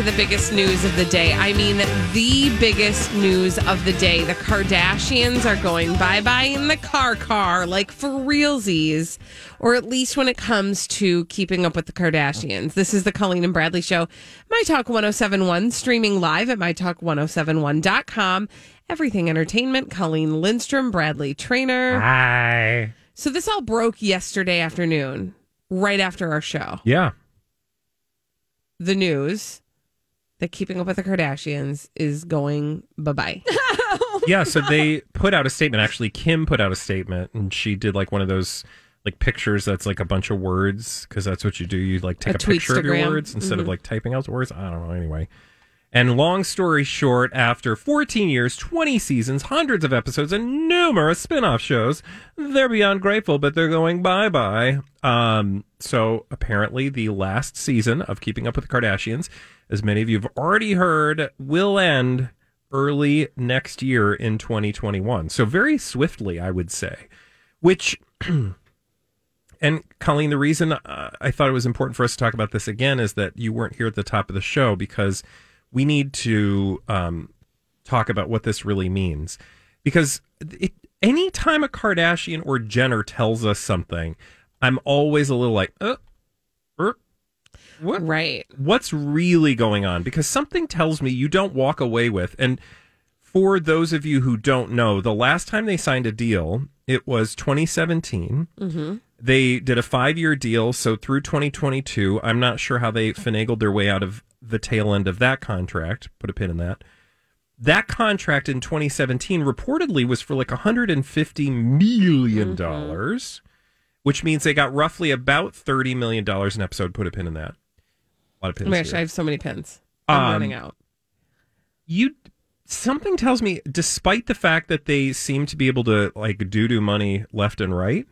To get back to the biggest news of the day. I mean, the biggest news of the day. The Kardashians are going bye bye in the car car, like for realsies, or at least when it comes to keeping up with the Kardashians. This is the Colleen and Bradley Show. My Talk 1071, streaming live at mytalk1071.com. Everything Entertainment, Colleen Lindstrom, Bradley Traynor. Hi. So this all broke yesterday afternoon, right after our show Yeah. the news that Keeping Up with the Kardashians is going bye bye. Yeah. So they put out a statement. Actually, Kim put out a statement and she did like one of those like pictures that's like a bunch of words because that's what you do. You like take A a, picture of your words instead of like typing out words. I don't know. Anyway. And long story short, after 14 years, 20 seasons, hundreds of episodes, and numerous spin off shows, they're beyond grateful, but they're going bye bye. Um, so apparently, the last season of Keeping Up with the Kardashians, as many of you have already heard, will end early next year in 2021. So very swiftly, I would say, which. And Colleen, the reason uh, I thought it was important for us to talk about this again is that you weren't here at the top of the show because we need to um, talk about what this really means. Because it, anytime a Kardashian or Jenner tells us something, I'm always a little like, er, what? right. What's really going on? Because something tells me you don't walk away with. And for those of you who don't know, the last time they signed a deal, it was 2017. Mm-hmm. They did a five year deal. So through 2022, I'm not sure how they finagled their way out of the tail end of that contract. Put a pin in that. That contract in 2017 reportedly was for like $150 million, dollars, which means they got roughly about $30 million an episode. Put a pin in that. A lot of pins. Oh my gosh, here I have so many pins. I'm Um, running out. you something tells me despite the fact that they seem to be able to like do do money left and right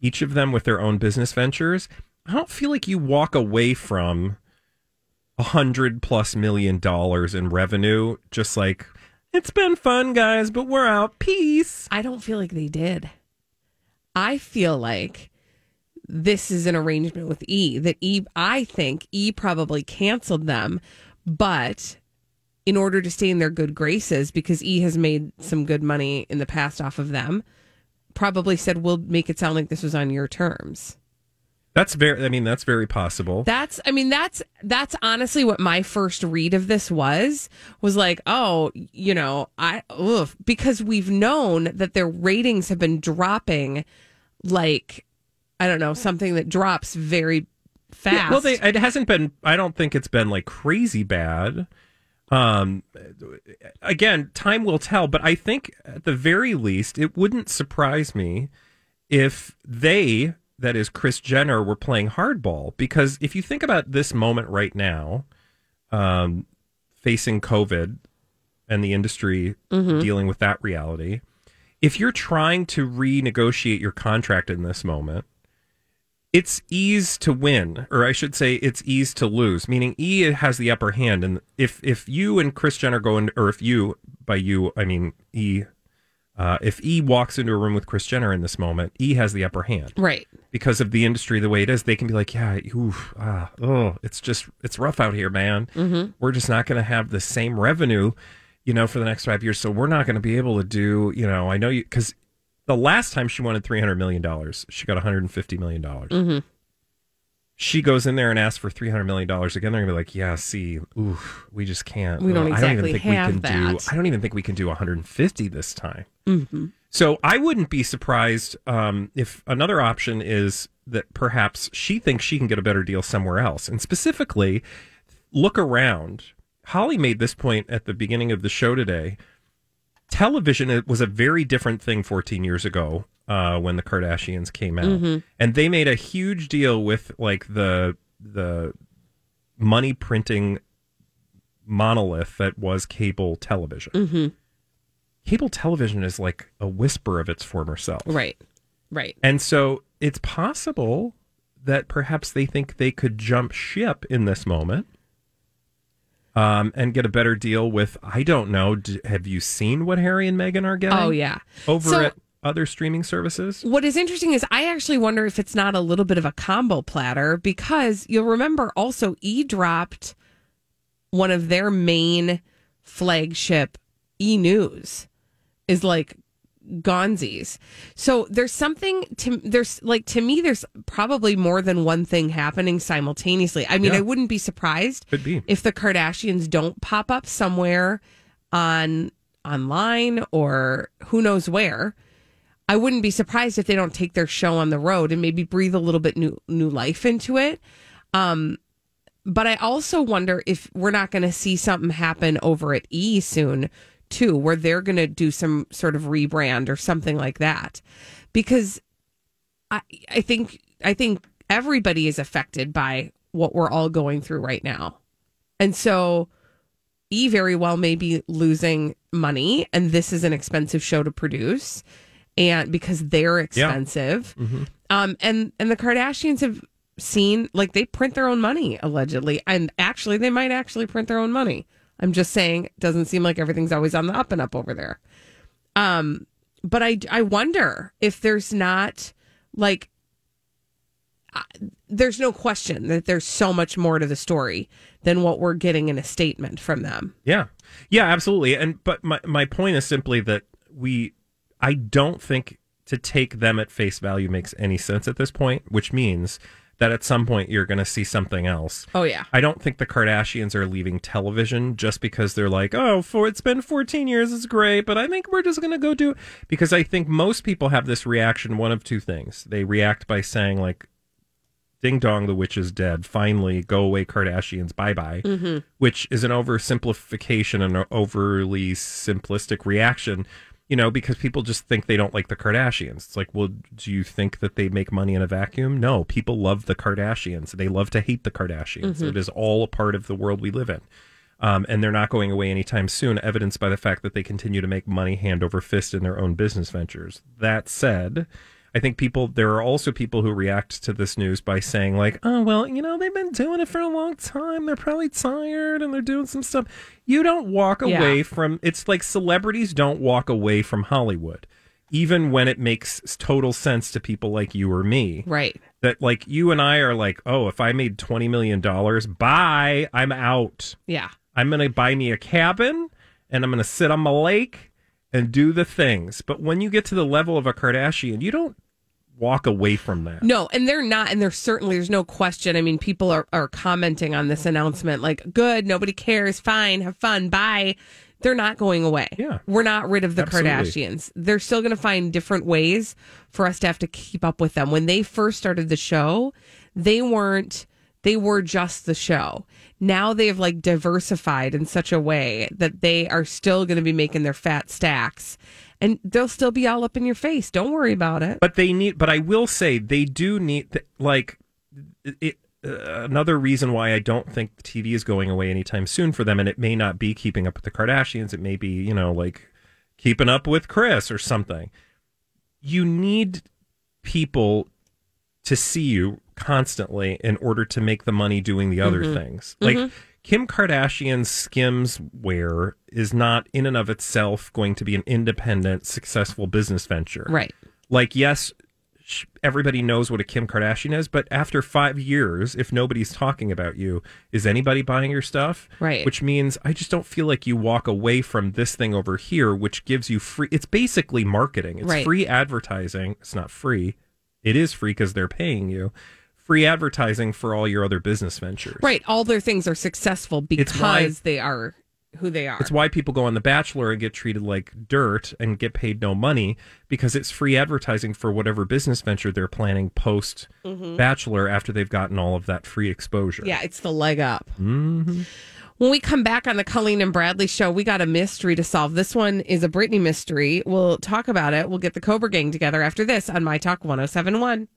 each of them with their own business ventures i don't feel like you walk away from a hundred plus million dollars in revenue just like it's been fun guys but we're out peace I don't feel like they did. I feel like this is an arrangement with E that E, I think E probably canceled them, but in order to stay in their good graces, because E has made some good money in the past off of them, probably said, we'll make it sound like this was on your terms. That's very i mean that's very possible That's I mean that's that's honestly what my first read of this was was like oh you know I oof because we've known that their ratings have been dropping like I don't know something that drops very fast. Yeah, well, they, it hasn't been. I don't think it's been like crazy bad. Um, again, time will tell. But I think at the very least, it wouldn't surprise me if they, that is Kris Jenner, were playing hardball. Because if you think about this moment right now, um, facing COVID and the industry dealing with that reality, if you're trying to renegotiate your contract in this moment it's E's to win, or I should say, it's E's to lose. Meaning, E has the upper hand, and if if you and Kris Jenner go in, or if you by you I mean E, uh, if E walks into a room with Kris Jenner in this moment, E has the upper hand right. because of the industry the way it is. They can be like, yeah, oof, ah, oh, it's just it's rough out here, man. We're just not going to have the same revenue, you know, for the next five years. So we're not going to be able to do, you know, I know you because The last time she wanted three hundred million dollars, she got one hundred and fifty million dollars. Mm-hmm. She goes in there and asks for three hundred million dollars again. They're gonna be like, "Yeah, see, oof, we just can't. We don't I exactly even think have we can do. that." I don't even think we can do one hundred and fifty this time." Mm-hmm. So I wouldn't be surprised um, if another option is that perhaps she thinks she can get a better deal somewhere else, and specifically look around. Holly made this point at the beginning of the show today. Television was a very different thing 14 years ago uh, when the Kardashians came out, Mm-hmm. and they made a huge deal with like the the money printing monolith that was cable television. Mm-hmm. Cable television is like a whisper of its former self. Right. Right. And so it's possible that perhaps they think they could jump ship in this moment um, and get a better deal with, I don't know, d- have you seen what Harry and Meghan are getting Oh yeah. over So- at other streaming services? What is interesting is I actually wonder if it's not a little bit of a combo platter because you'll remember also E dropped one of their main flagship e news is like gonzies. So there's something to there's like to me there's probably more than one thing happening simultaneously. I mean, Yeah. I wouldn't be surprised Could be. if the Kardashians don't pop up somewhere on online or who knows where. I wouldn't be surprised if they don't take their show on the road and maybe breathe a little bit new new life into it. Um, but I also wonder if we're not going to see something happen over at E soon too, where they're going to do some sort of rebrand or something like that, because I I think I think everybody is affected by what we're all going through right now, and so E very well may be losing money, and this is an expensive show to produce, and because they're expensive, um, and and the Kardashians have seen like they print their own money allegedly, and actually they might actually print their own money. I'm just saying, it doesn't seem like everything's always on the up and up over there. Um, but I I wonder if there's not like there's no question that there's so much more to the story than what we're getting in a statement from them. Yeah. Yeah, absolutely. And but my my point is simply that we I don't think to take them at face value makes any sense at this point, which means that at some point you're going to see something else. Oh yeah. I don't think the Kardashians are leaving television just because they're like, oh, for it's been 14 years, it's great, but I think we're just going to go do because I think most people have this reaction. One of two things: they react by saying like, "Ding dong, the witch is dead. Finally, go away, Kardashians, bye bye," mm-hmm. which is an oversimplification and an overly simplistic reaction. You know, because people just think they don't like the Kardashians. It's like, well, do you think that they make money in a vacuum? No, people love the Kardashians. They love to hate the Kardashians. It is all a part of the world we live in. Um, and they're not going away anytime soon, evidenced by the fact that they continue to make money hand over fist in their own business ventures. That said, I think people, there are also people who react to this news by saying, like, oh, well, you know, they've been doing it for a long time. They're probably tired and they're doing some stuff. You don't walk Yeah. away from, it's like celebrities don't walk away from Hollywood, even when it makes total sense to people like you or me Right. that like you and I are like, oh, if I made twenty million dollars, bye, I'm out. Yeah. I'm gonna buy me a cabin and I'm gonna sit on my lake and do the things. But when you get to the level of a Kardashian, you don't walk away from that. No, and they're not, and there's certainly there's no question. I mean, people are, are commenting on this announcement like, good, nobody cares, fine, have fun, bye. They're not going away. Yeah. We're not rid of the Absolutely. Kardashians. They're still gonna find different ways for us to have to keep up with them. When they first started the show, they weren't they were just the show. Now they've like diversified in such a way that they are still going to be making their fat stacks and they'll still be all up in your face. Don't worry about it. But they need. But I will say they do need. Like it. Uh, another reason why I don't think TV is going away anytime soon for them, and it may not be keeping up with the Kardashians. It may be you know like keeping up with Kris or something. You need people to see you constantly in order to make the money doing the other things. Like Kim Kardashian's Skims wear is not in and of itself going to be an independent, successful business venture Right. like yes everybody knows what a Kim Kardashian is, but after five years, if nobody's talking about you, is anybody buying your stuff? Right. Which means I just don't feel like you walk away from this thing over here, which gives you free. It's basically marketing. It's Right. free advertising. It's not free. It is free because they're paying you. Free advertising for all your other business ventures. Right. All their things are successful because why- they are who they are. It's why people go on The Bachelor and get treated like dirt and get paid no money because it's free advertising for whatever business venture they're planning post mm-hmm. Bachelor after they've gotten all of that free exposure. Yeah, it's the leg up. Mm-hmm. When we come back on the Colleen and Bradley show, we got a mystery to solve. This one is a Britney mystery. We'll talk about it. We'll get the Cobra Gang together after this on My Talk 1071.